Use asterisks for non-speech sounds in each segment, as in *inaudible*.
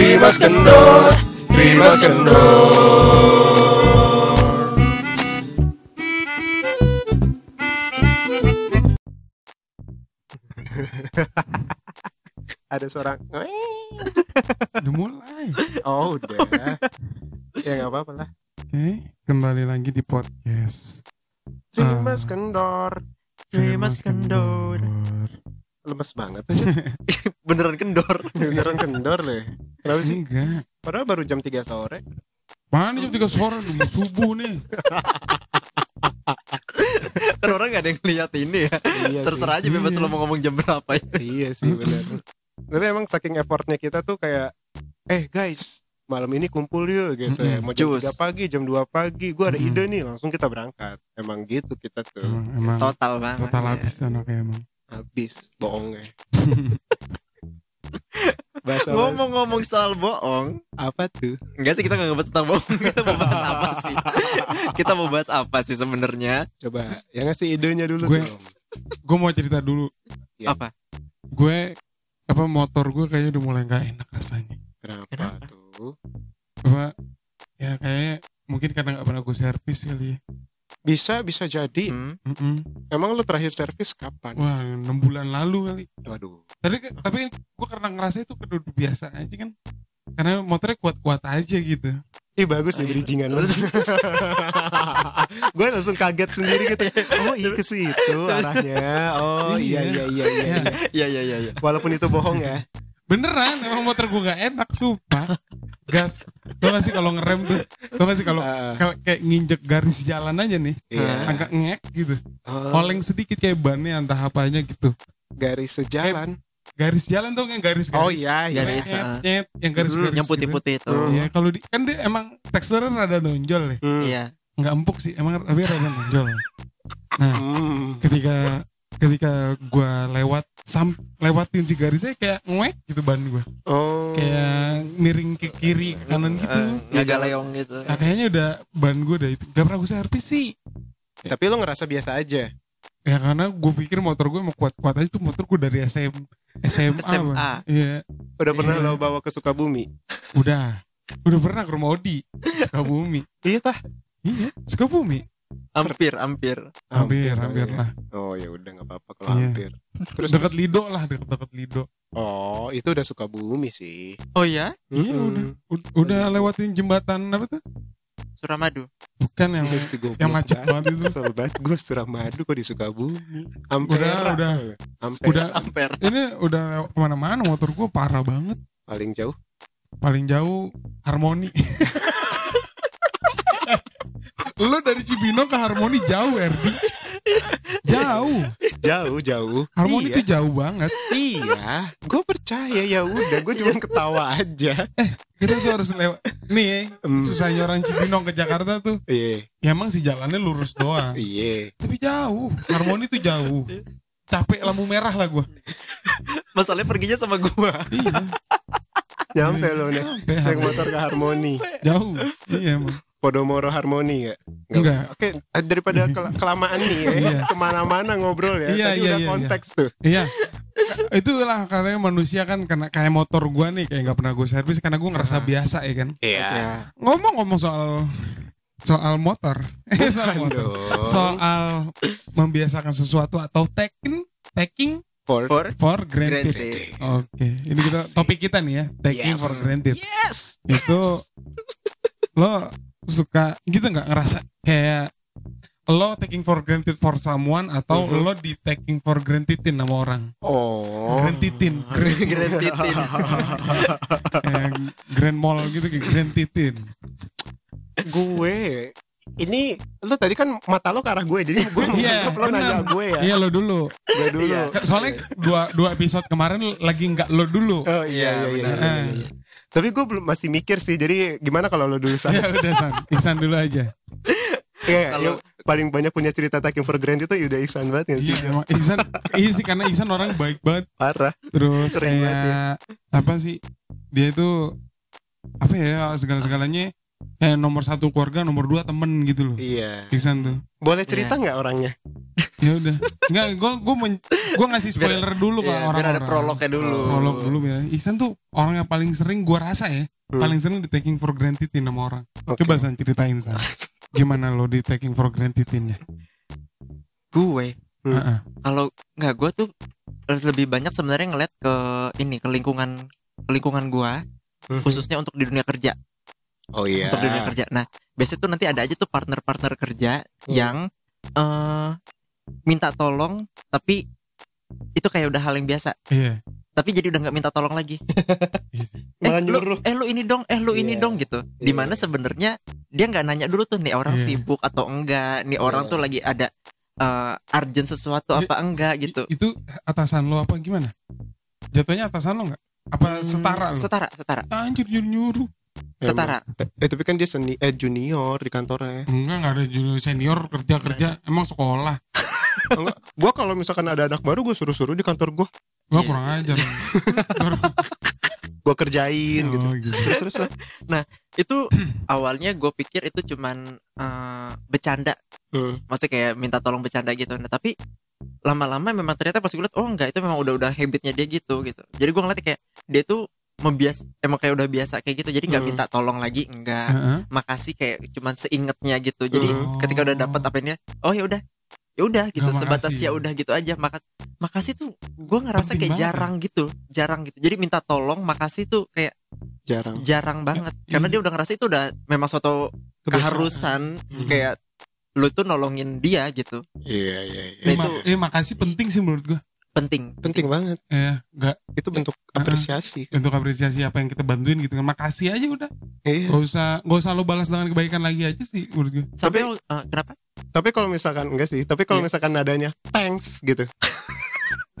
Rimas Kendor, Rimas Kendor. Ada seorang Udah mulai. Oh udah Ya nggak apa-apa lah Oke, kembali lagi di podcast. Rimas Ah. kendor Rimas kendor. Lemes banget aja *laughs* Beneran kendor. *laughs* Beneran kendor loh Kenapa sih? Enggak. Padahal baru jam 3 sore Mana jam 3 sore udah subuh nih. kan orang gak ada yang lihat ini ya. Iya Terserah aja bebas Iya. lo mau ngomong jam berapa ya. sih Iya sih bener Tapi emang saking effortnya kita tuh kayak Eh guys malam ini kumpul yuk gitu ya Mm-mm. Mau jam Cus. 3 pagi, jam 2 pagi Gue ada Mm-mm. ide nih langsung kita berangkat Emang gitu kita tuh Emang, emang Total banget. total ya. habis anaknya emang. Habis bohongnya *laughs* Bahasa Ngomong-ngomong soal bohong, apa tuh? enggak sih kita nggak ngebahas tentang bohong. *laughs* Kita mau bahas apa sih? kita mau bahas apa sih sebenarnya? Coba yang ngasih idenya dulu Gue- dong Gue mau cerita dulu. Iya. Apa? Gue apa motor gue kayaknya udah mulai nggak enak rasanya. Kenapa, Kenapa? tuh? Apa ya kayaknya mungkin karena nggak pernah gue servis kali ya. Bisa bisa jadi. Hmm? Mm-mm. Emang lu terakhir servis kapan? Wah, enam bulan lalu kali. Waduh. Tapi tapi gue karena ngerasa itu udah biasa aja kan. Karena motornya kuat-kuat aja gitu. Ih bagus nih bridgingan lu. *laughs* gue langsung kaget sendiri gitu. Oh iya ke situ arahnya. Oh iya iya iya iya. iya. Iya iya iya. iya. Walaupun itu bohong ya. Beneran, emang motor gue gak enak, sumpah. Gas. Tau gak sih kalau ngerem tuh? Tau gak sih kalau kalau kayak nginjek garis jalan aja nih, Iya. agak ngek gitu. Oh, Oleng sedikit kayak bannya entah apanya gitu. garis sejalan. Garis jalan tuh yang garis garis. Oh iya iya. Garis. Nyet, nyet, yang garis garis. Yang putih-putih itu. Iya, kalau di kan dia emang teksturnya rada nonjol ya. Hmm. Iya. Nggak empuk sih, emang tapi rada nonjol. Nah, Hmm. ketika ketika gua lewat sam lewatin si garisnya kayak ngek gitu ban gua. Oh. Kayak miring ke kiri ke kanan gitu. Eh, Nggak leong gitu. Nah, kayaknya udah ban gue udah itu gak pernah gue servis sih Tapi lu ngerasa biasa aja. ya karena gue pikir motor gue mau kuat-kuat aja tuh motor gue dari SM SMA, SMA. *laughs* Iya Udah pernah lo bawa ke Sukabumi? udah udah pernah ke rumah Odi Sukabumi Iya tah. iya Sukabumi Hampir, hampir. hampir hampir ya. lah Oh ya udah nggak apa-apa kalau Iya. hampir. Terus dekat Lido lah dekat dekat Lido Oh itu udah Sukabumi sih. Oh iya? iya Mm-mm. udah Ud- udah lewatin jembatan apa tuh Suramadu. bukan yang *laughs* Iya yang macet banget itu *laughs* Kesel banget gue Suramadu kok di Sukabumi udah Ampera udah Ampera udah Ampere. ini udah ke mana-mana motor gue parah banget paling jauh paling jauh harmoni *laughs* lu dari Cibino ke harmoni jauh Erdi. Jauh. Jauh jauh. Harmoni iya, itu jauh banget. Iya. Gue percaya ya udah. Gue cuma ketawa aja. Kita tuh harus lewat. Nih Hmm. susahnya orang Cibinong ke Jakarta tuh. Iya. Ya emang sih jalannya lurus doang. Iya. Tapi jauh. Harmoni tuh jauh. Capek lampu merah lah gua. Masalahnya perginya sama gua. iya. Nyampe lo nih Naik motor ke Harmoni. Jauh. Iya emang Podomoro Harmoni ya Enggak. Oke eh, Daripada *laughs* kel- kelamaan nih ya Iya. Ke mana-mana ngobrol ya Iya, Tadi iya, udah iya, konteks tuh Iya. Itulah karena manusia kan karena kayak motor gua nih kayak nggak pernah gue servis karena gua ngerasa biasa ya kan. Iya Ngomong-ngomong soal soal motor, *laughs* soal motor, soal membiasakan sesuatu atau taking taking For For for granted. Granted. Oke, ini kita Asik. topik kita nih ya, taking Yes. for granted. Yes Itu lo suka gitu nggak ngerasa kayak lo taking for granted for someone atau Mhm. lo di taking for grantedin sama orang? Oh Grantedin, *laughs* grand, Grand mall gitu kayak grantedin. gue ini lo tadi kan mata lo ke arah gue jadi gue *laughs* Iya, menganggap lo nanya gue ya Iya lo dulu. gue dulu Iya. Soalnya dua dua episode kemarin lagi nggak lo dulu. oh iya iya iya, benar. iya, iya. Tapi gue belum masih mikir sih jadi gimana kalau lo dulu *laughs* Ya sana udah San, Iksan dulu aja. Iya, Kalau- yang paling banyak punya cerita taking for granted itu udah Iksan banget gak sih Iya, emang Iksan, iya sih karena Iksan orang baik banget. parah Terus Sering banget ya. kayak apa sih? Dia itu apa ya segala-segalanya kayak nomor satu keluarga, nomor dua temen gitu loh. iya Iksan tuh. boleh cerita nggak orangnya *laughs* Ya udah. Enggak, gua gua men- gua ngasih spoiler dulu ke Iya, orang-orang. biar ada prolognya dulu. Prolog dulu ya. Ihsan tuh orang yang paling sering gua rasa ya, Hmm. paling sering di taking for granted sama orang. Oke. Coba San ceritain San. Gimana lo di taking for granted-innya? Gue Hmm. Heeh. kalau nggak gue tuh lebih banyak sebenarnya ngeliat ke ini ke lingkungan ke lingkungan gue Mhm. khususnya untuk di dunia kerja Oh iya. untuk dunia kerja. Nah biasanya tuh nanti ada aja tuh partner-partner kerja Hmm. yang eh minta tolong tapi itu kayak udah hal yang biasa. Iya. Tapi jadi udah nggak minta tolong lagi. *laughs* Iya. Eh lu, eh lu ini dong, eh lu ini Iya. dong gitu. Di mana sebenarnya dia nggak nanya dulu tuh nih orang Iya. sibuk atau enggak, nih orang Iya. tuh lagi ada eh urgent sesuatu Iya. apa enggak gitu. I- Itu atasan lo apa gimana? Jatuhnya atasan lo nggak? Apa Hmm, setara lo? Setara, setara, Anjir nyuruh nyuruh. Setara. Eh tapi kan dia seni eh junior di kantornya. Enggak, enggak ada junior senior kerja-kerja. Emang sekolah. *laughs* Enggak, gua kalau misalkan ada anak baru gue suruh-suruh di kantor gua. Gua Iya. kurang ajar. Gua kerjain gitu. Oh, gitu. Terus terus lah. Itu awalnya gue pikir itu cuman eh, bercanda, Hmm. maksudnya kayak minta tolong bercanda gitu. Nah tapi lama-lama memang ternyata pas gue liat oh enggak itu memang udah udah habitnya dia gitu gitu. Jadi gue ngeliat kayak dia tuh membias emang kayak udah biasa kayak gitu. Jadi nggak Hmm. minta tolong lagi enggak. Heeh. makasih kayak cuman seingetnya gitu jadi Hmm. ketika udah dapat apa ini oh ya udah ya udah gitu Nggak sebatas ya udah gitu aja maka makasih tuh gue ngerasa Penting kayak banget. jarang gitu jarang gitu jadi minta tolong makasih tuh kayak Jarang. jarang banget iya. karena dia udah ngerasa itu udah memang suatu Kebiasaan. keharusan Hmm. kayak lu tuh nolongin dia gitu Iya iya iya. Nah, itu- eh, makasih penting sih menurut gua. Penting Penting banget. Eh, enggak Itu bentuk apresiasi. untuk apresiasi apa yang kita bantuin gitu kan. Makasih aja udah. Iya. Gak usah gak usah lo balas dengan kebaikan lagi aja sih menurut gue. sampai Tapi- eh, kenapa Tapi kalau misalkan enggak sih, tapi kalau Iya. misalkan nadanya thanks gitu. *laughs*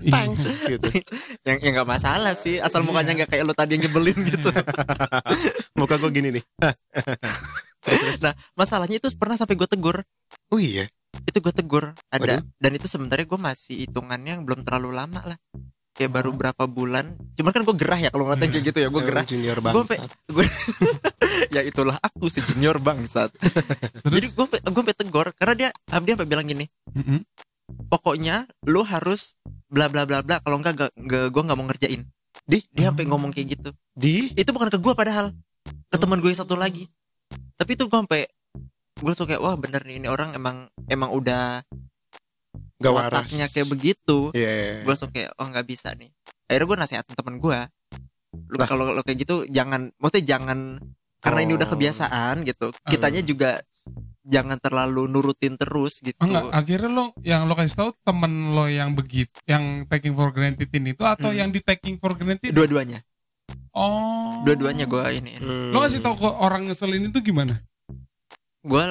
Iya. Thanks gitu. *laughs* yang yang nggak masalah sih asal mukanya nggak kayak lu tadi yang nyebelin *laughs* gitu Muka gue gini nih. nah masalahnya itu pernah sampai gue tegur Oh iya. Itu gue tegur ada Waduh. dan itu sebenarnya gue masih hitungannya yang belum terlalu lama lah kayak Oh. baru berapa bulan cuman kan gue gerah ya kalau ngeliatnya kayak gitu ya gue gerah Emang junior gue bangsat. *laughs* ya itulah aku si junior bangsat *laughs* jadi gue gue tegur karena dia dia sampai bilang gini Mm-mm. pokoknya lu harus bla bla bla bla kalau enggak gak, gue nggak mau ngerjain Di? dia sampai ngomong kayak gitu Di itu bukan ke gue padahal ke teman gue satu lagi tapi itu gue sampai gue langsung kayak wah bener nih ini orang emang emang udah gak waras. kayak begitu. Iya. gue langsung kayak oh nggak bisa nih. Akhirnya gue nasihatin temen gue lu kalau lo kayak gitu jangan maksudnya jangan karena ini udah Oh. kebiasaan gitu kitanya juga jangan terlalu nurutin terus gitu. Enggak akhirnya lo yang lo kasih tahu temen lo yang begitu yang taking for granted itu atau Hmm. yang di taking for granted dua-duanya. Oh. Dua-duanya gue ini. Hmm. lo kasih tahu ke orang ngeselin itu gimana gue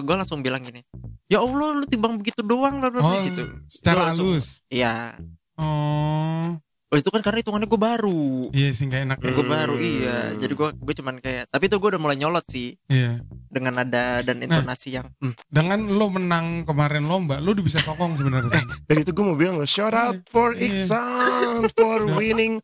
gue langsung bilang gini ya allah lu timbang begitu doang lah oh gitu. secara Gua langsung- halus? iya. Oh. Oh, itu kan karena hitungannya gue baru. Iya sih nggak enak. Hmm. gue baru iya. Jadi gue gue cuman kayak tapi itu gue udah mulai nyolot sih. Iya. Dengan nada dan intonasi yang hmm, dengan lo menang kemarin lomba lo udah bisa sokong sebenarnya. San. Dan itu gue mau bilang shout out for Iya. Iksan for Nah. winning.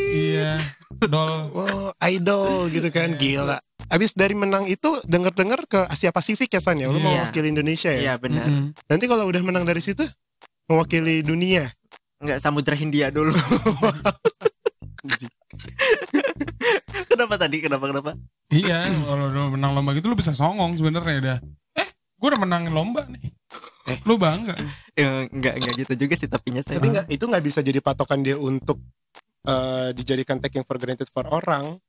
iya. Dol. Wow, idol gitu kan, gila. Abis dari menang itu denger-dengar ke Asia Pasifik ya San ya, lu mau Iya. wakili Indonesia ya. iya benar Mm-mm. Nanti kalau udah menang dari situ, mewakili dunia. nggak samudra Hindia dulu *laughs* kenapa tadi kenapa kenapa Iya, kalau udah menang lomba gitu lu bisa songong sebenarnya udah. Eh, gue udah menangin lomba nih. Eh. Lu bangga. Eh, nggak nggak gitu juga sih tapinya saya Tapi nggak itu nggak bisa jadi patokan dia untuk eh, dijadikan taking for granted for orang.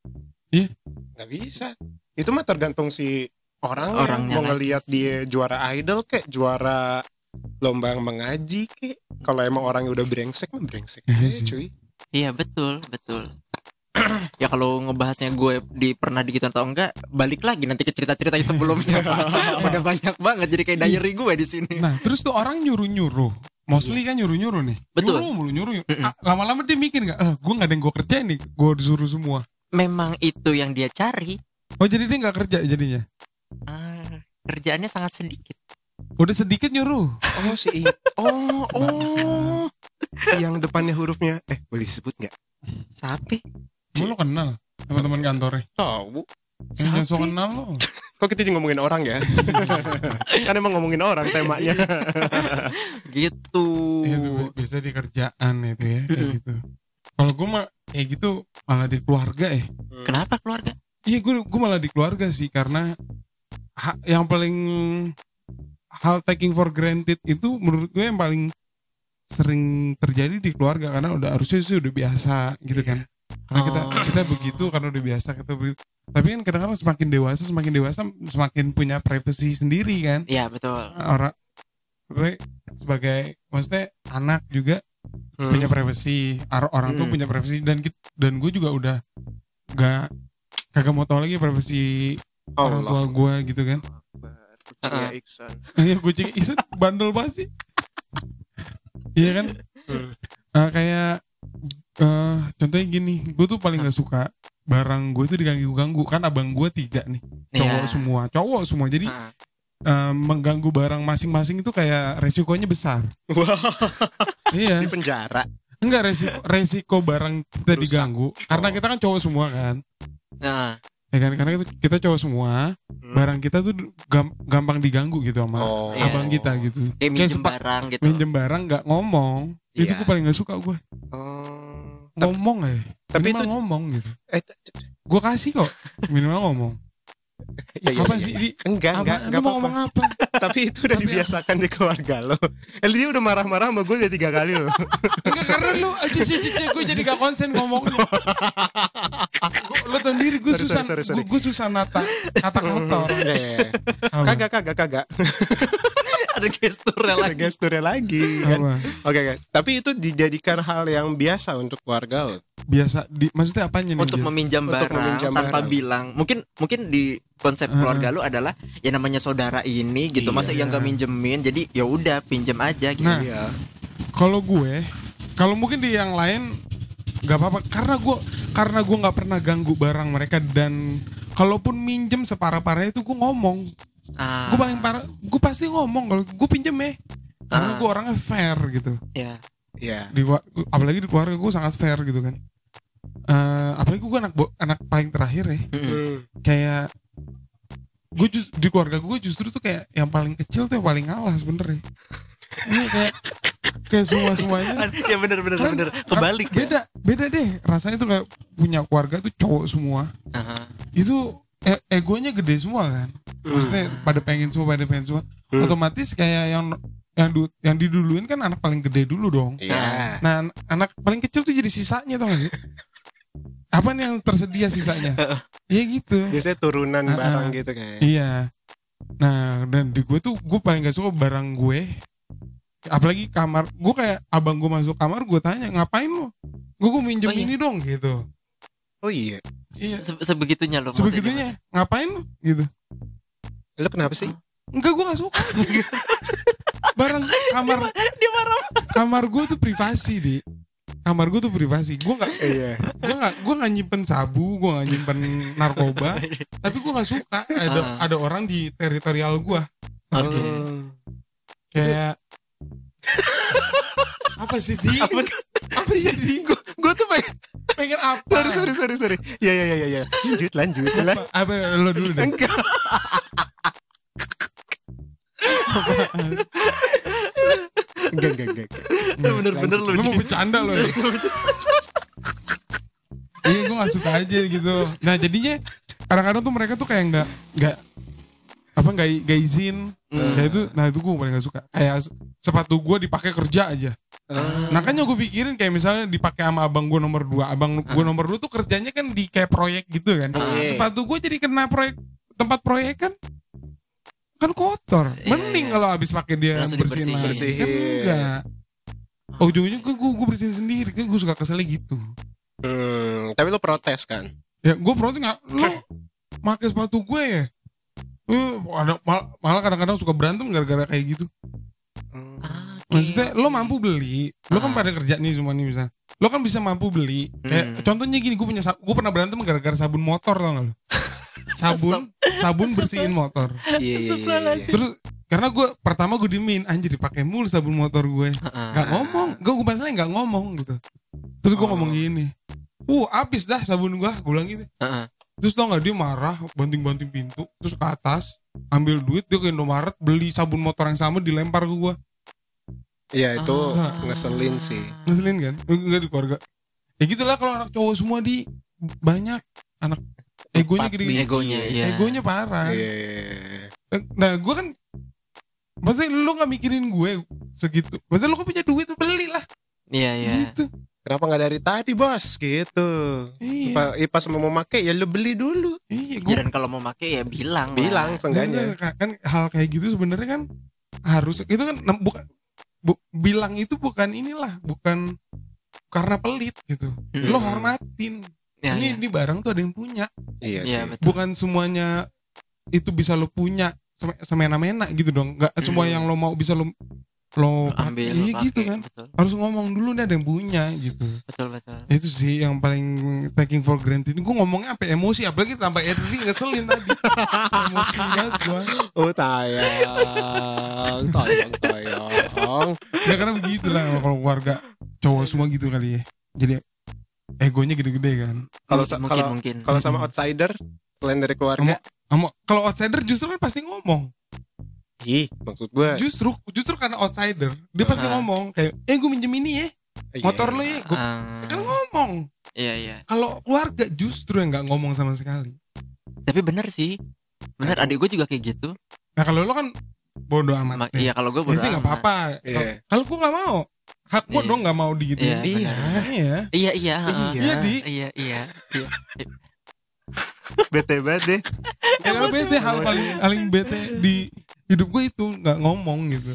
Iya. Nggak bisa. Itu mah tergantung si orang Orangnya mau ngelihat dia juara idol kek, juara lomba mengaji kek. Kalau emang orangnya udah brengsek mah brengsek Iya aja, cuy. iya betul betul *clears throat* ya kalau ngebahasnya gue di pernah digituin atau enggak balik lagi nanti ke cerita-cerita yang sebelumnya *laughs* udah banyak banget jadi kayak diary gue di sini Nah, terus tuh orang nyuruh-nyuruh. Mostly kan nyuruh-nyuruh nih. Betul. Nyuruh mulu nyuruh. Ah, Lama-lama dia mikir nggak? Eh, gue nggak ada yang gue kerjain nih. Gue disuruh semua. Memang itu yang dia cari Oh jadi dia nggak kerja jadinya. ah, kerjaannya sangat sedikit Udah sedikit nyuruh. Oh si I- Oh, *laughs* oh. Yang depannya hurufnya eh boleh disebut nggak? sapi lo kenal teman-teman kantornya? Tahu. Yang Sapi? so kenal lo. *laughs* Kok kita ngomongin orang ya? *laughs* kan emang ngomongin orang temanya. gitu bi- bisa di kerjaan itu ya kayak gitu. Kalau gue mah kayak gitu malah di keluarga ya. kenapa keluarga Iya gue gue malah di keluarga sih karena ha- yang paling hal taking for granted itu menurut gue yang paling sering terjadi di keluarga karena udah harusnya sih udah biasa gitu kan. Karena kita Oh. kita begitu karena udah biasa kita begitu. Tapi kan kadang-kadang semakin dewasa semakin dewasa semakin punya privacy sendiri kan. Iya betul Orang gue sebagai maksudnya anak juga Hmm. punya privacy Ar- orang tuh Hmm. punya privacy dan kit- dan gue juga udah gak kagak mau tahu lagi privacy orang tua gue gitu kan Akbar, Kucingnya Iksan. iya kucing iset bandel banget sih iya kan Hmm. Eh, kayak eh contohnya gini gue tuh paling gak suka barang gue tuh diganggu ganggu kan abang gue tiga nih cowok Iya. semua cowok semua jadi Ah. eh, mengganggu barang masing-masing itu kayak resikonya besar *laughs* iya di penjara. enggak resiko resiko barang kita Rusak. diganggu karena kita kan cowok semua kan nah ya kan karena kita, kita cowok semua Hmm. barang kita tuh gam- gampang diganggu gitu sama Oh. abang kita gitu kayak minjem sepa- barang gitu minjem barang nggak ngomong itu Iya. gue paling gak suka gue Oh. Ngomong ya tapi minimal itu ngomong gitu eh, gue kasih kok minimal ngomong ya, ya, apa ya, sih ya. di Enggak, apa enggak, enggak mau apa-apa. ngomong apa Tapi itu udah Tapi dibiasakan di keluarga lo. Eh, dia udah marah-marah sama gue udah tiga kali loh. Enggak karena lu aja gue jadi gak konsen ngomongnya tau sendiri gue susah gue susah nata kata-kata orang ya, ya. Apa? Kagak, kagak, kagak. Ada gesturnya Ada lagi gesturnya lagi kan. Apa? Oke, oke. Tapi itu dijadikan hal yang biasa untuk keluarga lo. biasa di maksudnya apanya nih untuk meminjam Untuk barang meminjam tanpa barang. bilang mungkin mungkin di konsep Heeh. keluarga lu adalah ya namanya saudara ini gitu masa Iya. yang gak minjemin jadi ya udah pinjem aja gitu Nah. Iya. kalau gue kalau mungkin di yang lain nggak apa-apa karena gue karena gue nggak pernah ganggu barang mereka dan kalaupun minjem separah parahnya itu gue ngomong ah, gue paling parah gue pasti ngomong kalau gue pinjem ya. Karena Ah. gue orangnya fair gitu. Ya Iya. di wa- apalagi di keluarga gue sangat fair gitu kan. Eh, apalagi gue anak anak paling terakhir ya. Hmm. kayak gue di keluarga gue justru tuh kayak yang paling kecil tuh yang paling ngalah sebenernya. Ini kayak kayak semua semuanya *laughs* ya bener bener Karena- bener. Kebalik ya. Beda beda deh. Rasanya tuh kayak punya keluarga tuh cowok semua. Aha. itu e- egonya gede semua kan. Maksudnya pada pengen semua pada pengen semua. Hmm. otomatis kayak yang yang du, yang diduluin kan anak paling gede dulu dong. Iya. nah an- anak paling kecil tuh jadi sisanya tau gak sih? *laughs* Apa nih yang tersedia sisanya? Iya gitu. Biasanya turunan Ah, barang gitu kayak. iya. Nah dan di gue tuh gue paling gak suka barang gue. Apalagi kamar gue kayak abang gue masuk kamar gue tanya ngapain lu? Gue gue minjem Oh, iya. ini dong gitu Oh iya. Iya. Se- sebegitunya loh maksudnya sebegitunya ngapain lu? Gitu. Lo kenapa sih? enggak gue gak suka. *laughs* Barang kamar dia marah kamar gue tuh privasi di. Kamar gue tuh privasi. Gue nggak Iya. gue nggak gue nggak nyimpen sabu gue nggak nyimpen narkoba. *laughs* Tapi gue nggak suka. Ada Ah. ada orang di teritorial gue oke. Hmm. kayak *laughs* apa sih di? Apa apa sih di? Gue gue tuh pengen pengen apa sorry sorry sorry sorry. Ya ya ya ya ya. Lanjut lanjut lah. apa, apa lo dulu deh Enggak. Enggak enggak enggak. enggak. bener-bener lu lu mau bercanda lo ya iya gue gak suka aja gitu nah jadinya kadang-kadang tuh mereka tuh kayak nggak nggak apa nggak nggak izin? Nah itu nah itu gue paling gak suka. Kayak se- sepatu gue dipakai kerja aja. Nah kan gue pikirin kayak misalnya dipakai sama abang gue nomor dua. Abang gue nomor dua tuh kerjanya kan di kayak proyek gitu kan. Iya. sepatu gue jadi kena proyek tempat proyek kan kan kotor. Iya, mending iya. kalau habis pakai dia Langsung bersihin lagi. dibersihin. kan enggak. Oh ujung-ujung gue gue bersihin sendiri. Kan gue suka keselnya gitu. Hmm, tapi lo protes kan? ya gue protes nggak? Lo *laughs* pakai sepatu gue ya Eh, ada mal- malah kadang-kadang suka berantem gara-gara kayak gitu Ah, oke. maksudnya lo mampu beli lo kan Ah. pada kerja nih semua nih bisa lo kan bisa mampu beli kayak Hmm. contohnya gini gue punya gue pernah berantem gara-gara sabun motor tau gak lo *laughs* sabun sabun bersihin motor Iya iya iya. iya. terus karena gue pertama gue dimin anjir dipakai mulu sabun motor gue Heeh. nggak ngomong gue gue masalahnya nggak ngomong gitu terus gue Oh. ngomong gini uh habis dah sabun gue gue bilang gitu Heeh. Terus tau nggak dia marah banting-banting pintu terus ke atas ambil duit dia ke Indomaret beli sabun motor yang sama dilempar ke gua Iya itu Ah. ngeselin sih. ngeselin kan enggak di keluarga ya gitulah kalau anak cowok semua di banyak anak egonya gede. Egonya, iya. egonya parah Iya. nah gua kan maksudnya lu nggak mikirin gue segitu maksudnya lu kan punya duit beli lah Iya, iya. gitu Kenapa nggak dari tadi bos? Gitu. iya Pa- eh, pas mau memakai ya lu beli dulu. iya Ya, gua dan kalau mau pakai ya bilang. lah. Bilang Maksudnya seenggaknya. kan, kan hal kayak gitu sebenarnya kan harus itu kan bukan bu- bilang itu bukan inilah bukan karena pelit gitu Mm-mm. lo hormatin Ya, ini ya. di barang tuh ada yang punya Iya Iya, sih. betul. bukan semuanya itu bisa lo punya sem- semena-mena gitu dong nggak semua Hmm. yang lo mau bisa lo lo ambil iya gitu kan. Betul. harus ngomong dulu nih ada yang punya gitu. Betul, betul. itu sih yang paling taking for granted. Gue ngomongnya apa? Emosi apalagi tambah Edri ngeselin tadi. *laughs* Emosi banget gua. Oh tayang, tayang, tayang. ya karena begitu lah kalau keluarga. Cowok semua gitu kali ya. Jadi egonya gede-gede kan. Kalau sa- mungkin, kalau mungkin. kalau sama outsider selain dari keluarga, Kamu- kalau outsider justru kan pasti ngomong ih maksud gue justru justru karena outsider dia pasti Ah. ngomong kayak eh gue minjem ini ya motor lo ya gue Ah, kan ngomong iya, iya. kalau keluarga justru yang nggak ngomong sama sekali Tapi bener sih. Bener, adik gue juga kayak gitu. nah kalau lo kan bodoh amat Ma- ya. Iya, kalau gue Ya sih nggak apa-apa Iya. kalau gue nggak mau hak gue Iya. dong nggak mau digituin Iya, Iya. iya Iya, iya. heeh. Iya. iya di Iya, iya. iya. bete banget deh. ya kalau bete hal paling paling bete di hidup gue itu nggak ngomong gitu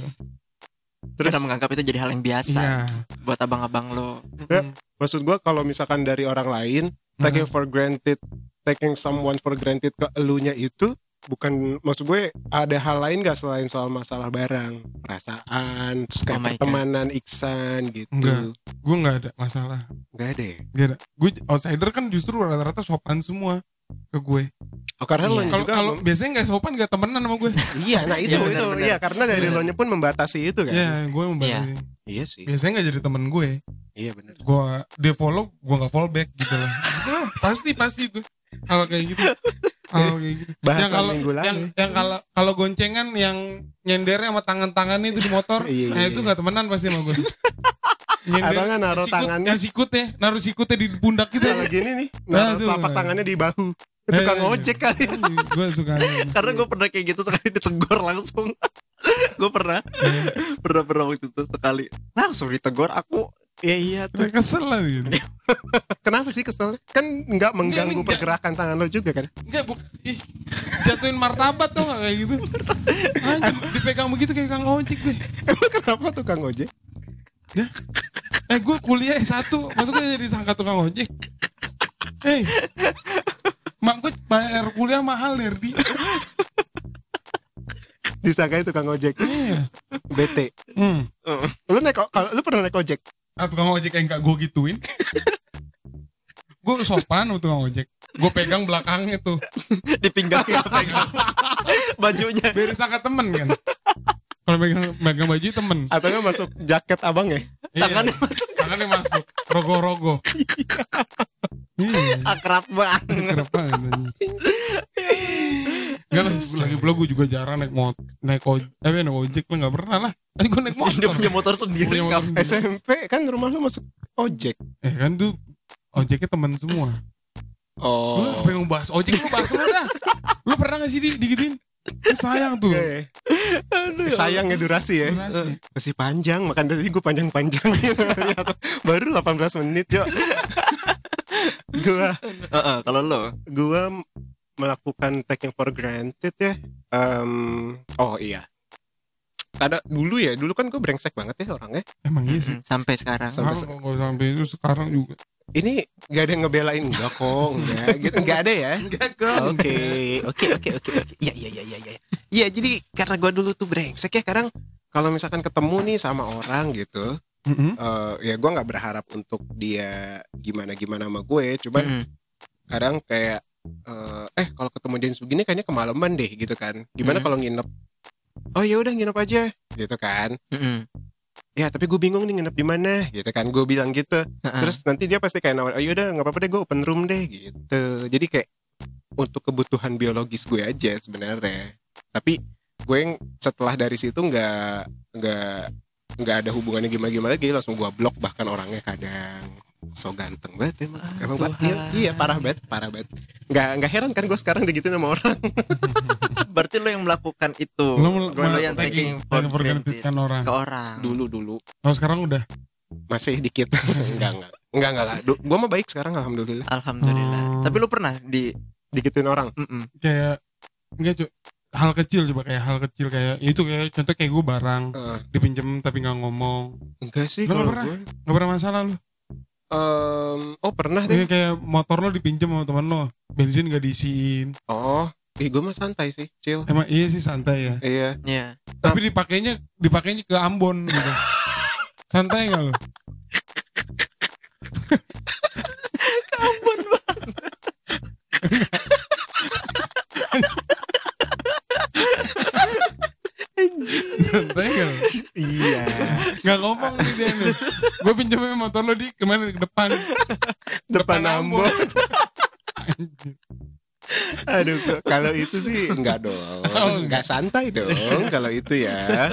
Terus Kita menganggap itu jadi hal yang biasa iya buat abang-abang lo. Ya, maksud gue kalau misalkan dari orang lain taking for granted, taking someone for granted ke elunya itu bukan maksud gue ada hal lain gak selain soal masalah barang, perasaan, terus kayak Oh my God. pertemanan, iksan gitu. Enggak. gue nggak ada masalah Enggak ada. ya? Gak ada. Gue outsider kan justru rata-rata sopan semua ke gue. Oh karena lo Iya. Kalau juga kalau biasanya nggak sopan gak temenan sama gue. *laughs* iya, nah itu Iya, benar, itu iya karena dari lo nya pun membatasi itu kan. Iya, gue membatasi. Iya sih. Biasanya nggak jadi temen gue. Iya benar. Gue dia follow, gue nggak follow back gitu lah. Gitu lah, pasti pasti itu. Hal kayak gitu. Hal kayak gitu. Bahasan yang kalau minggu lalu. yang yang kalau kalau goncengan yang nyendernya sama tangan-tangannya itu di motor, Iya, nah iya, itu iya. nggak temenan pasti sama gue. *laughs* Nyender, Atau nggak naruh sikut- tangannya. yang sikutnya, naruh sikutnya di pundak kita. Kalau gini nih, Nah, naruh itu. telapak tangannya di bahu. Eh, Tukang ojek kali. gue suka. *laughs* Karena gue pernah kayak gitu sekali ditegur langsung. *laughs* gue pernah, pernah pernah waktu itu sekali langsung ditegur aku. Iya iya tuh. Kesel lah gitu. *laughs* Kenapa sih kesel? Kan nggak mengganggu Enggak, enggak. pergerakan tangan lo juga kan? Enggak, bu, ih, jatuhin martabat tuh kayak gitu. Anjir, dipegang begitu kayak kang ojek gue. Emang kenapa tukang ojek? Eh, gue kuliah S1, masuk gue jadi sangka tukang ojek. Hei, mak gue bayar kuliah mahal Lerdi. Disangkai tukang ojek. Iya. BT. Hmm. Lu naik kalau lu pernah naik ojek? Ah, tukang ojek yang gak gue gituin. gue sopan sama tukang ojek. Gue pegang belakangnya tuh. di pinggang pegang bajunya. Biar sangka temen kan. Kalau pegang, pegang baju temen. Atau nggak masuk jaket abang ya? Iya. Tangannya Tangannya masuk. Rogo-rogo. *laughs* Akrab banget. Kenapa Enggak lah, lagi pula gue juga jarang naik mot naik ojek, eh naik ojek lah nggak pernah lah. Tadi gue naik motor. Dia punya motor sendiri. Punya motor sendiri. SMP kan rumah lu masuk ojek. Eh kan tuh ojeknya teman semua. Lu Oh. apa yang bahas ojek lu bahas lu dah. Lu pernah gak sih di digituin? Sayang tuh. Eh, sayang ya durasi ya. Durasi. Masih panjang, makan tadi gue panjang-panjang *laughs* Baru 18 menit, Jo. *laughs* gua Heeh, kalau lo gua melakukan taking for granted ya. Em, oh iya. Ada dulu ya, dulu kan gue brengsek banget ya orangnya. Emang iya sih. Sampai sekarang. Sampai Sampai, sampai, sampai itu sekarang juga. Ini gak ada yang ngebelain enggak kok, enggak gitu, enggak ada ya. Oke, oke, oke, oke, oke. Iya, iya, iya, iya, iya. Iya, jadi karena gua dulu tuh brengsek ya, kadang kalau misalkan ketemu nih sama orang gitu, Mm-mm. eh ya gua nggak berharap untuk dia gimana gimana sama gue, cuman Mm, kadang kayak eh, eh kalau ketemu dia begini kayaknya kemalaman deh gitu kan. Gimana Hmm. kalau nginep? Oh ya udah nginep aja, gitu kan. mm, Ya tapi gue bingung nih nginep di mana, gitu kan. Gue bilang gitu. Terus nanti dia pasti kayak nawar, oh yaudah nggak apa-apa deh gue open room deh gitu. Jadi kayak untuk kebutuhan biologis gue aja sebenarnya tapi gue yang setelah dari situ nggak nggak nggak ada hubungannya gimana gimana lagi langsung gue blok bahkan orangnya kadang so ganteng banget emang Ah, emang. Tuhan. iya, iya parah banget parah banget nggak nggak heran kan gue sekarang digituin sama orang *laughs* Berarti lo yang melakukan itu. Lo Lo yang taking taking for granted kan orang. ke orang. dulu dulu Oh sekarang udah. masih dikit *laughs* enggak enggak enggak enggak, enggak. gue mah baik sekarang alhamdulillah Alhamdulillah. Oh. Tapi lo pernah di digituin orang Mm-mm. Kayak enggak cu hal kecil coba kayak hal kecil kayak ya itu kayak contoh kayak gue barang Eh, dipinjem tapi nggak ngomong enggak sih kalau pernah? gue nggak pernah masalah lu Em, oh pernah deh. kayak, kayak motor lo dipinjem sama teman lo bensin gak diisiin. Oh ih gue mah santai sih chill. Emang iya sih santai ya. Iya. Iya. tapi dipakainya dipakainya ke Ambon gitu. *laughs* Santai nggak lo? Santai *laughs* nggak lo iya. Nggak ngomong nih dia nih. Gue pinjemin motor lo di ke mana? Ke depan. Depan Ambon. Anjir. aduh kalau itu sih enggak dong. Oh, enggak santai dong kalau itu ya.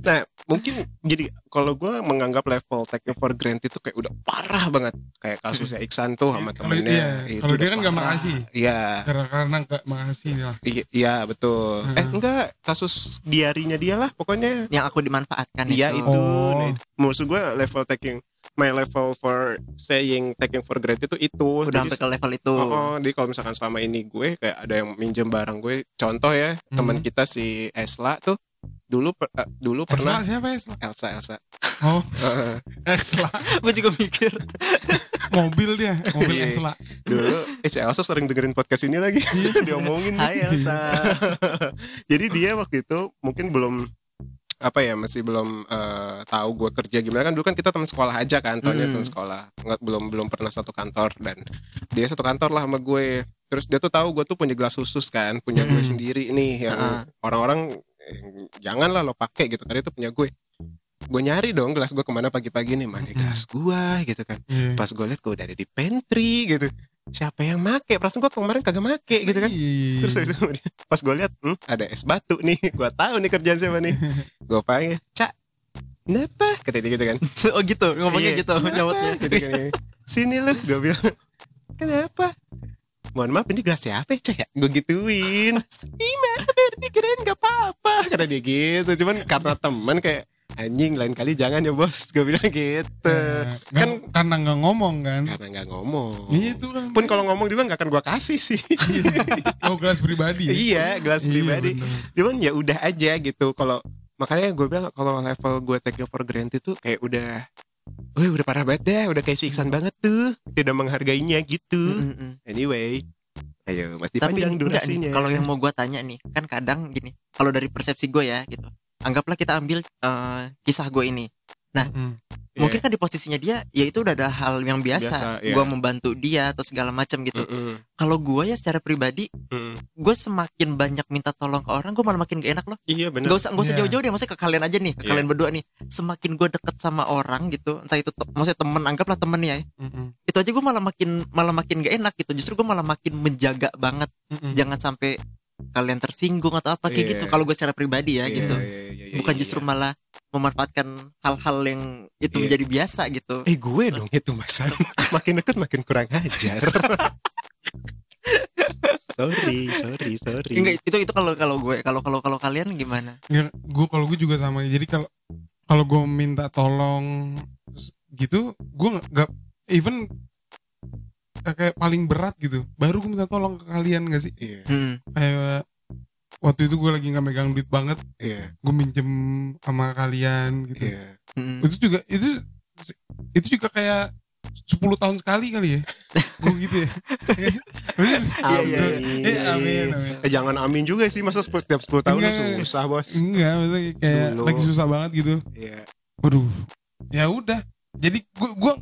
Nah mungkin jadi kalau gue menganggap level taking for granted itu kayak udah parah banget kayak kasusnya Iksan tuh sama Kalau temennya iya, Itu kalau dia kan nggak parah. makasih. iya karena karena nggak makasih lah Iya, iya betul. Eh Hmm. enggak, kasus diarinya dia lah pokoknya. Yang aku dimanfaatkan Iya itu. itu. Oh. Nah, itu. Maksud gue level taking my level for saying taking for granted itu itu. Udah Jadi, sampai ke level itu. oh, oh, jadi kalau misalkan selama ini gue kayak ada yang minjem barang gue, contoh ya teman Hmm. kita si Esla tuh dulu per- eh, dulu pernah Esla siapa Esla Elsa Elsa. oh. *laughs* Esla Gue juga mikir. *laughs* mobil dia mobil Iya. Esla dulu eh si Elsa sering dengerin podcast ini lagi. *laughs* Diomongin. Hai Elsa. jadi dia waktu itu mungkin belum apa ya masih belum eh, tahu gue kerja gimana kan dulu kan kita teman sekolah aja kan tahunnya Hmm. teman sekolah nggak belum belum pernah satu kantor dan dia satu kantor lah sama gue terus dia tuh tahu gue tuh punya gelas khusus kan punya gue Hmm. sendiri nih yang orang-orang janganlah lo pakai gitu karena itu punya gue gue nyari dong gelas gue ke mana pagi-pagi nih mana gelas gue gitu kan Iya. pas gue liat gue udah ada di pantry gitu siapa yang make perasaan gue kemarin kagak make gitu kan Iya. Terus habis itu pas gue lihat, hmm, ada es batu nih, *laughs* gue tahu nih kerjaan siapa nih. *laughs* Gue panggil, cak, kenapa? Kata dia gitu kan. *laughs* oh gitu, ngomongnya Iya, gitu, nyawatnya. Gitu kan. Sini lu, gue bilang, kenapa? Mohon maaf ini gelas siapa ya, cak ya? Gue gituin. Ih maaf Berdi keren gak apa-apa. Kata dia gitu, cuman karena teman kayak anjing lain kali jangan ya bos. Gue bilang gitu. Nah, kan karena nggak ngomong kan karena nggak ngomong. Iya, itu kan Pun kalau ngomong juga nggak akan gue kasih sih. *laughs* oh gelas pribadi ya? iya, gelas Iya, pribadi. bener. cuman ya udah aja gitu kalau makanya gue bilang kalau level gue take for granted tuh kayak udah Wih udah parah banget deh Udah kayak si Iksan banget tuh Tidak menghargainya gitu Mm-mm. Anyway Ayo mas Tapi nih, durasinya kalau yang mau gue tanya nih, kan kadang gini, kalau dari persepsi gue ya gitu, anggaplah kita ambil eh, kisah gue ini. Mm. Iya. Mungkin kan di posisinya dia, ya itu udah ada hal yang biasa, Biasa, iya. gue membantu dia atau segala macam gitu. Mm-mm, Kalau gue ya secara pribadi, mm. gue semakin banyak minta tolong ke orang, gue malah makin gak enak loh. Iya bener Gak usah, gak usah Iya. jauh-jauh deh, maksudnya ke kalian aja nih, ke Iya. kalian berdua nih. Semakin gue deket sama orang gitu, entah itu, maksudnya temen, anggaplah temen ya, Mm-mm. itu aja gue malah makin malah makin gak enak gitu. Justru gue malah makin menjaga banget, Mm-mm. jangan sampai kalian tersinggung atau apa kayak Iya. gitu. Kalau gue secara pribadi ya Iya, gitu, iya, iya, iya, bukan iya, justru iya. malah memanfaatkan hal-hal yang itu Iya. menjadi biasa gitu. Eh gue dong itu masa *laughs* Makin deket makin kurang ajar *laughs* Sorry Sorry Sorry Enggak itu itu kalau kalau gue kalau kalau kalau kalian gimana? Nggak, gue kalau gue juga sama jadi kalau kalau gue minta tolong gitu gue nggak even kayak paling berat gitu baru gue minta tolong ke kalian gak sih Iya Hmm. kayak waktu itu gue lagi nggak megang duit banget Iya. gue minjem sama kalian gitu. Iya. Hmm. itu juga itu itu juga kayak 10 tahun sekali kali ya. *laughs* Gue gitu ya. Iya. Eh, amin amin. Eh, jangan amin juga sih masa sepuluh- setiap 10 tahun Enggak, susah bos. Enggak maksudnya kayak Dulu. lagi susah banget gitu. Iya. Waduh, ya udah. Jadi gua gua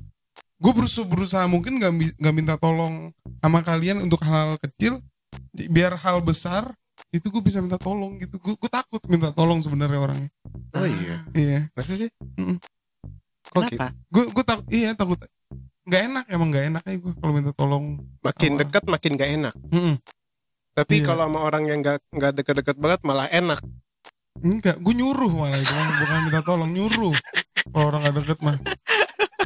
gua berusaha berusaha mungkin nggak nggak minta tolong sama kalian untuk hal-hal kecil, biar hal besar itu gue bisa minta tolong gitu. Gue takut minta tolong sebenarnya orangnya. Oh iya Iya, Masa sih Mm-mm. Kok gitu Kenapa? gue gue takut iya takut nggak enak emang nggak enak aja gue kalau minta tolong makin Apa? dekat makin gak enak Mm-mm. tapi Iya. kalau sama orang yang gak nggak deket-deket banget malah enak enggak gue nyuruh malah itu bukan minta tolong nyuruh kalau orang nggak deket mah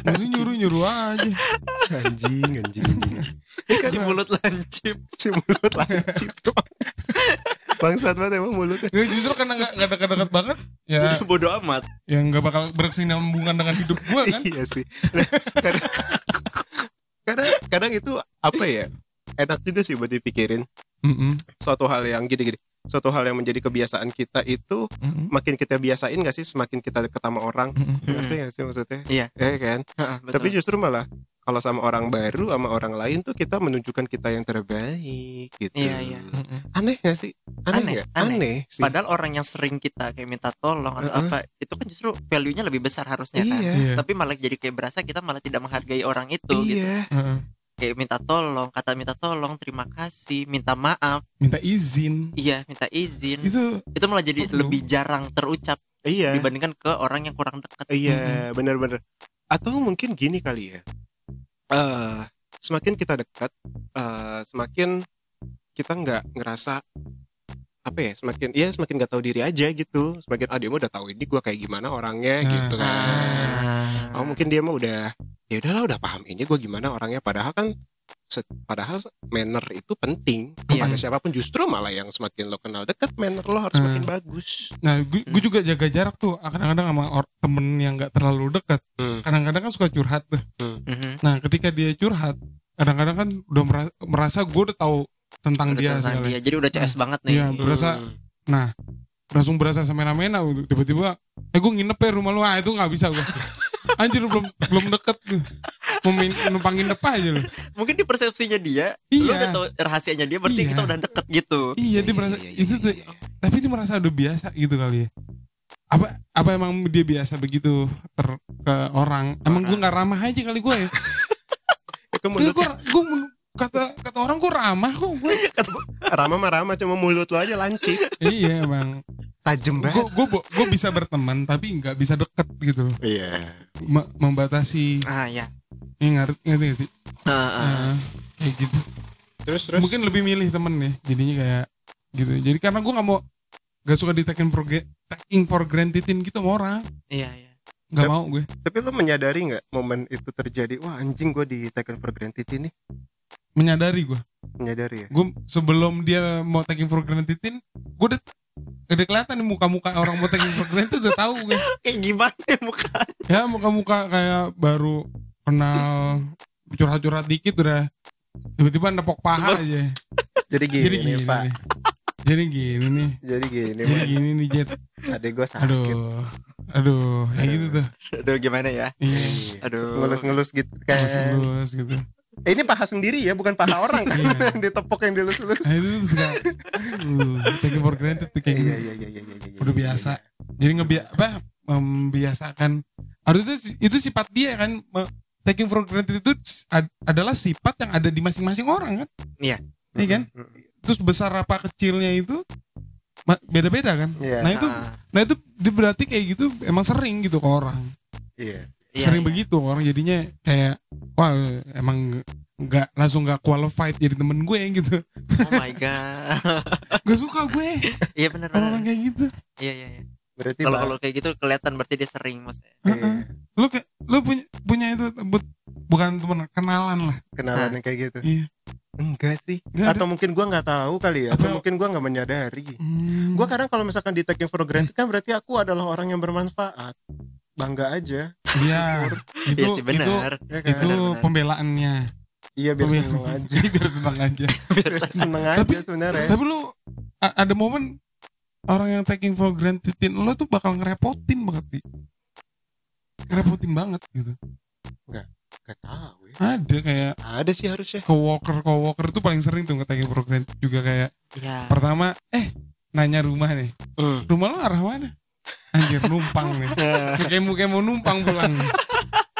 Maksudnya nyuruh nyuruh aja. Anjing anjing anjing. si mulut lancip. Si mulut lancip. Bangsat banget emang mulutnya. Ya, justru karena nggak nggak deket-deket banget ya. Jadi bodoh amat. Ya nggak bakal berkesinambungan dengan hidup gue kan? Iya sih. Nah, kadang, kadang kadang itu apa ya enak juga sih buat dipikirin. Mm-mm. suatu hal yang gini-gini suatu hal yang menjadi kebiasaan kita itu Mm-mm. makin kita biasain gak sih semakin kita deket sama orang ngerti gak sih maksudnya Iya. ya kan Heeh, betul. tapi justru malah kalau sama orang baru sama orang lain tuh kita menunjukkan kita yang terbaik gitu Iya, iya. Aneh gak sih aneh Aneh, nggak? aneh. aneh sih Padahal orang yang sering kita kayak minta tolong atau Heeh. apa itu kan justru value-nya lebih besar harusnya kan. iya Iya. Tapi malah jadi kayak berasa kita malah tidak menghargai orang itu gitu. iya Heeh. Kayak minta tolong, kata minta tolong, terima kasih, minta maaf, minta izin iya minta izin. Itu, itu malah jadi Perlu. lebih jarang terucap iya dibandingkan ke orang yang kurang dekat. Iya, benar-benar. Atau mungkin gini kali ya. Eh, semakin kita dekat, eh, semakin kita nggak ngerasa apa ya? Semakin iya semakin nggak tahu diri aja gitu. Semakin ah dia mah udah tahu ini gua kayak gimana orangnya Nah. gitu kan. Ah. Oh mungkin dia mah udah ya udahlah udah paham ini gua gimana orangnya. Padahal kan padahal manner itu penting Iya. kepada siapa pun justru malah yang semakin lo kenal dekat manner lo harus Hmm. makin bagus. nah gue gue juga jaga jarak tuh kadang-kadang sama or- temen yang nggak terlalu dekat Hmm. kadang-kadang kan suka curhat tuh Mhm. nah ketika dia curhat kadang-kadang kan udah mera- merasa gue udah tahu tentang Udah dia tentang segala dia. Jadi udah CS banget nih. Iya, berasa Hmm. nah langsung berasa semena-mena tiba-tiba eh gue nginep ya rumah lu ah itu nggak bisa gue *laughs* anjir belum belum deket tuh. Mau main- numpang nginep aja lu? Mungkin di persepsinya dia, lu Iya. udah tahu rahasianya dia berarti Iya. kita udah deket gitu. iya dia merasa Iya, iya, itu iya, tuh iya. tapi dia merasa udah biasa gitu kali ya. Apa apa emang dia biasa begitu ter ke orang? Emang gue nggak ramah aja kali gue ya? *laughs* Gue gue kata kata orang gue ramah kok gue *laughs* Rama mah Rama cuma mulut lo aja lancip. Iya emang tajem gue banget. gue gue bisa berteman tapi nggak bisa deket gitu. Iya. Me- membatasi. Ah ya. ini ngerti ngerti nggak sih? Ah, ah. Nah, kayak gitu. Terus terus? Mungkin lebih milih temen ya jadinya kayak gitu. Jadi karena gue nggak mau gak suka di taking for, taking for grantedin gitu sama orang. Iya, iya. nggak Tapi- mau gue. Tapi lo menyadari nggak momen itu terjadi wah anjing gue di taken for granted ini menyadari gue menyadari ya? Gue sebelum dia mau taking for grantedin gue udah udah kelihatan nih muka-muka orang mau taking for granted udah tahu gue *laughs* Kayak gimana ya muka? ya muka-muka kayak baru kenal curhat-curhat dikit udah tiba-tiba nepok paha aja. Jadi gini, jadi gini nih pak. nih. Jadi gini nih. Jadi gini jadi gini nih Jet adek gue sakit. Aduh. Aduh kayak gitu tuh. Aduh gimana ya? iya. Iya, Aduh. ngelus-ngelus gitu kan Lulus gitu Eh, ini paha sendiri ya bukan paha orang kan? Iya. yang *laughs* ditepok yang dilus-lus. Nah itu tuh suka. Uh, Taking for granted tuh kayak iya gitu. iya iya iya iya iya, Udah iya, biasa. Jadi ngebia apa Membiasakan. Harusnya itu sifat dia kan. Taking for granted itu ad- adalah sifat yang ada di masing-masing orang kan? Iya. Iya kan? Terus besar apa kecilnya itu Beda-beda kan? Iya. Nah itu Ah, Nah itu berarti kayak gitu Emang sering gitu ke orang. Iya iya, Sering iya. begitu orang jadinya Kayak Wah emang nggak langsung nggak qualified jadi temen gue gitu Oh my god. *laughs* gak suka gue Iya benar orang kayak gitu Iya iya iya. berarti Kalau kalau kayak gitu kelihatan berarti dia sering maksudnya. iya, Heeh. lu kayak lu punya punya itu bu- bukan teman kenalan lah kenalan yang kayak gitu iya enggak sih Nggak ada. atau mungkin gua nggak tahu kali ya atau Atau- mungkin gua nggak menyadari Hmm. Gua kadang kalau misalkan di taking for granted kan berarti aku adalah orang yang bermanfaat. Bangga aja. Iya itu Iya sih itu benar. Ya kan? itu Benar-benar. pembelaannya Iya biar Pembela- seneng aja. Biar senang aja Biar seneng aja Tapi- sebenarnya. tapi lu ada momen orang yang taking for grantedin lo tuh bakal ngerepotin banget Di. ngerepotin banget gitu Gak tahu ya. ada kayak Ada sih harusnya. coworker coworker tuh paling sering tuh nge taking for granted juga kayak Iya. pertama eh nanya rumah nih Hmm. rumah lo arah mana anjir numpang nih *laughs* kayak mau kayak mau numpang pulang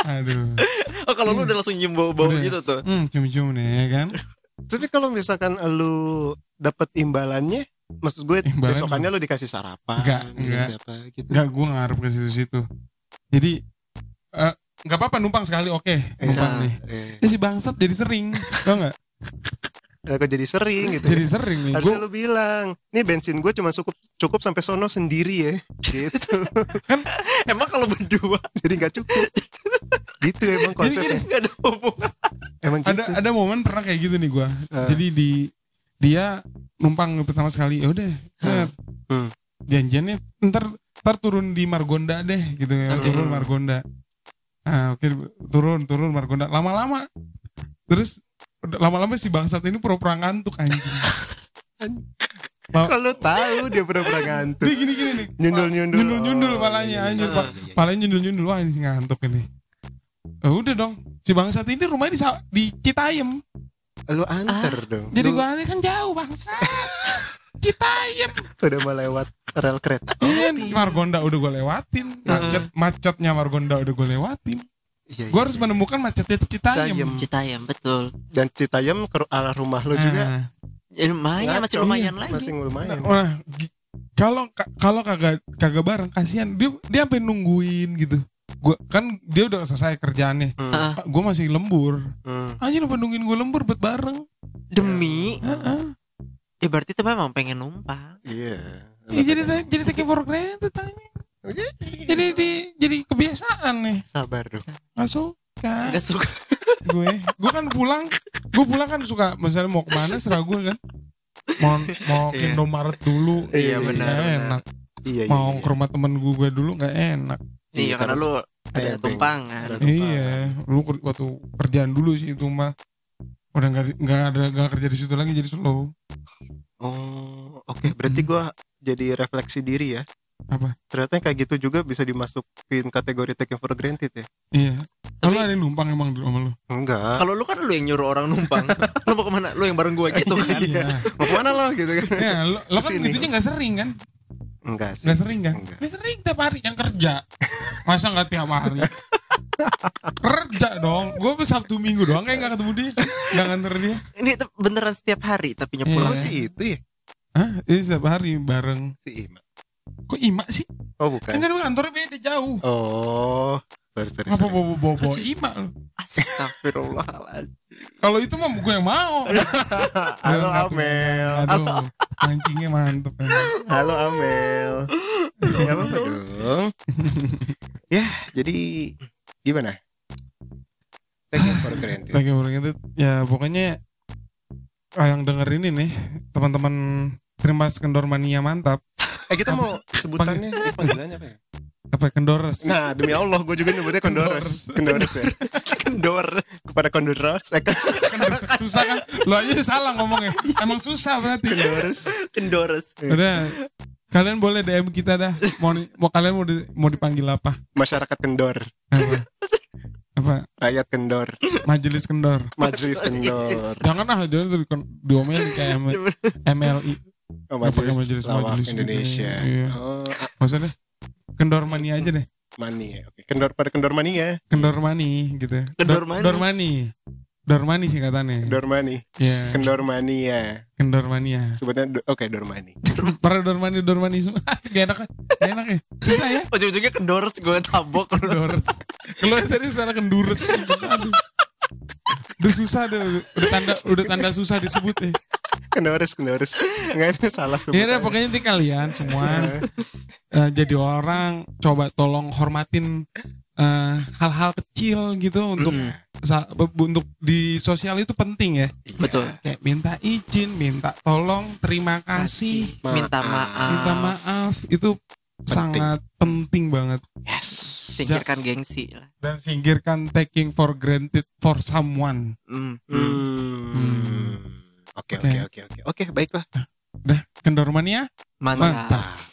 aduh *laughs* Oh kalau lu udah langsung nyium bau-bau Udah. gitu tuh. hmm cium-cium nih ya kan Tapi kalau misalkan lu dapat imbalannya, maksud gue Imbalan besokannya lu dikasih sarapan, Enggak, dikasih enggak. apa gitu. Enggak, gue ngarep ke situ-situ. Jadi eh nggak apa-apa numpang sekali oke numpang Nah. nih Eh, ya si bangsat jadi sering tau nggak *laughs* kok jadi sering gitu. jadi sering nih Harusnya lu bilang, nih bensin gue cuma cukup cukup sampai sono sendiri ya, gitu. *laughs* Emang kalau berdua Jadi nggak cukup. gitu emang konsepnya. nggak ada hubungan. Emang gitu. ada ada momen pernah kayak gitu nih gue Ah. jadi di dia numpang pertama sekali ya udah set Hmm. janjiannya ntar ntar turun di Margonda deh gitu ya turun Margonda ah oke turun turun Margonda lama-lama terus lama-lama si bangsat ini pura-pura ngantuk anjing Kalau tahu dia pura-pura ngantuk. dia gini-gini nih Nyundul-nyundul. nyundul nyundul Oh, palanya iya, iya. anjir Ah, pak iya, iya. palanya nyundul nyundul wah ini si ngantuk ini Ya udah dong si bangsat ini rumahnya di, di Citayam Lu anter dong. jadi Lu gua aneh kan jauh bangsat *laughs* Citayam udah mau lewat rel kereta. Iya, Margonda udah gue lewatin. Macet, macetnya Margonda udah gue lewatin. Iya, Gue iya, harus iya. menemukan macetnya di Citayam. Citayam. Citayam betul. Dan Citayam ke arah rumah lu juga. Ya, lumayan masih Ngaco. lumayan Iya, lagi. Masih lumayan. Gi- kalau ka- kalau kagak kagak bareng kasihan dia dia sampai nungguin gitu. Gua kan dia udah selesai kerjaannya. Hmm, Ah, Gue masih lembur. hmm. Anjir apa nungguin gue lembur buat bareng. demi Heeh. ya berarti itu memang pengen numpang. Iya. Ini jadi jadi taking for granted anjing. Jadi di jadi kebiasaan nih. Sabar dong. Gak suka Enggak suka. *laughs* gue. Gue kan pulang, gue pulang kan suka misalnya mau ke mana serah gue kan. Mau mau ke Iya. Indomaret dulu. Iya, nggak benar, benar. Enak. Iya, iya. Mau iya. ke rumah temen gue dulu nggak enak. Iya karena lu ada tumpangan. Ada tumpangan. Iya, lu waktu kerjaan dulu sih itu mah udah nggak nggak ada nggak kerja di situ lagi jadi slow. Oh, oke. Berarti gua jadi refleksi diri ya. Apa? Ternyata yang kayak gitu juga bisa dimasukin kategori taking for granted ya. Iya. Kalau Tapi- ada yang numpang emang di rumah lu. Enggak. Kalau lu kan lu yang nyuruh orang numpang. *laughs* lu mau ke mana? Lu yang bareng gua gitu kan. Iya. Mau ke mana lo gitu kan? Ya, lo, lo kan Ke sini. itunya nggak sering kan? Enggak sih. Nggak sering kan? Enggak. Nggak sering tiap hari yang kerja. Masa nggak tiap hari? kerja dong. Gue Sabtu Minggu doang kayak nggak ketemu dia. Nggak nganter dia. Ini tuh beneran setiap hari tapi Iya. nyepulang Oh sih itu ya? Hah? Ini setiap hari bareng. Si Ima. Kok Ima sih? Oh bukan. Enggak dong kantornya beda jauh. Oh. Sorry, sorry, Apa sorry. bobo bobo Ima lu? Astagfirullahaladzim. Kalau itu mah gue yang mau. *laughs* Halo Nggak, Amel. Aduh, mancingnya mantep. ya. Halo Amel. Gak apa-apa dong. ya, jadi gimana? Taking for granted. Lagi orang itu ya pokoknya ah, yang denger ini nih teman-teman terima kendor mania mantap Eh kita mau sebutannya, eh, panggilannya apa ya? apa kendores Nah demi Allah gue juga nyebutnya Kondores Kondores ya. *laughs* Kendor. Kepada Kondores Eh susah kan? Lo aja salah ngomongnya. Emang susah berarti. Kondores Kendores. udah. Kalian boleh DM kita dah. Mau mau kalian mau di- mau dipanggil apa? Masyarakat Kendor. Apa? Apa? Rakyat Kendor. Majelis kendor. Majelis Kendor. Jangan ah jangan diomelin kayak M- MLI oh, Majelis, Majelis- Lawak Majelis gitu. Indonesia Iya. Oh maksudnya kendor mania aja deh Mani ya Oke Kendor pada Kendor Mani ya kendor mani gitu Kendor Dor- mani. dor mani dor mani singkatannya Kendor Mani ya Kendor Mani ya kendor mania Sebutnya do- Oke Dor Mani Para dormani dormani semua. *laughs* Gak enak, gak enak ya. Susah ya. Ujung-ujungnya kendors gue tabok. Kendores. Kalau tadi salah kendures. *laughs* Aduh. Udah susah deh, udah, udah tanda udah tanda susah disebut ya. Kendores Kendores Enggak itu salah Ya sebutannya udah pokoknya nanti kalian semua eh, jadi orang coba tolong hormatin eh, hal-hal kecil gitu untuk sa- untuk di sosial itu penting ya. Iya. Betul. Kayak minta izin, minta tolong, terima kasih, Minta maaf. minta maaf itu sangat penting banget. Yes Singkirkan gengsi lah. dan singkirkan taking for granted for someone. Hmm. Hmm. Oke Oke. oke oke oke Oke baiklah Dah, kendor mania? Mantap. Mantap.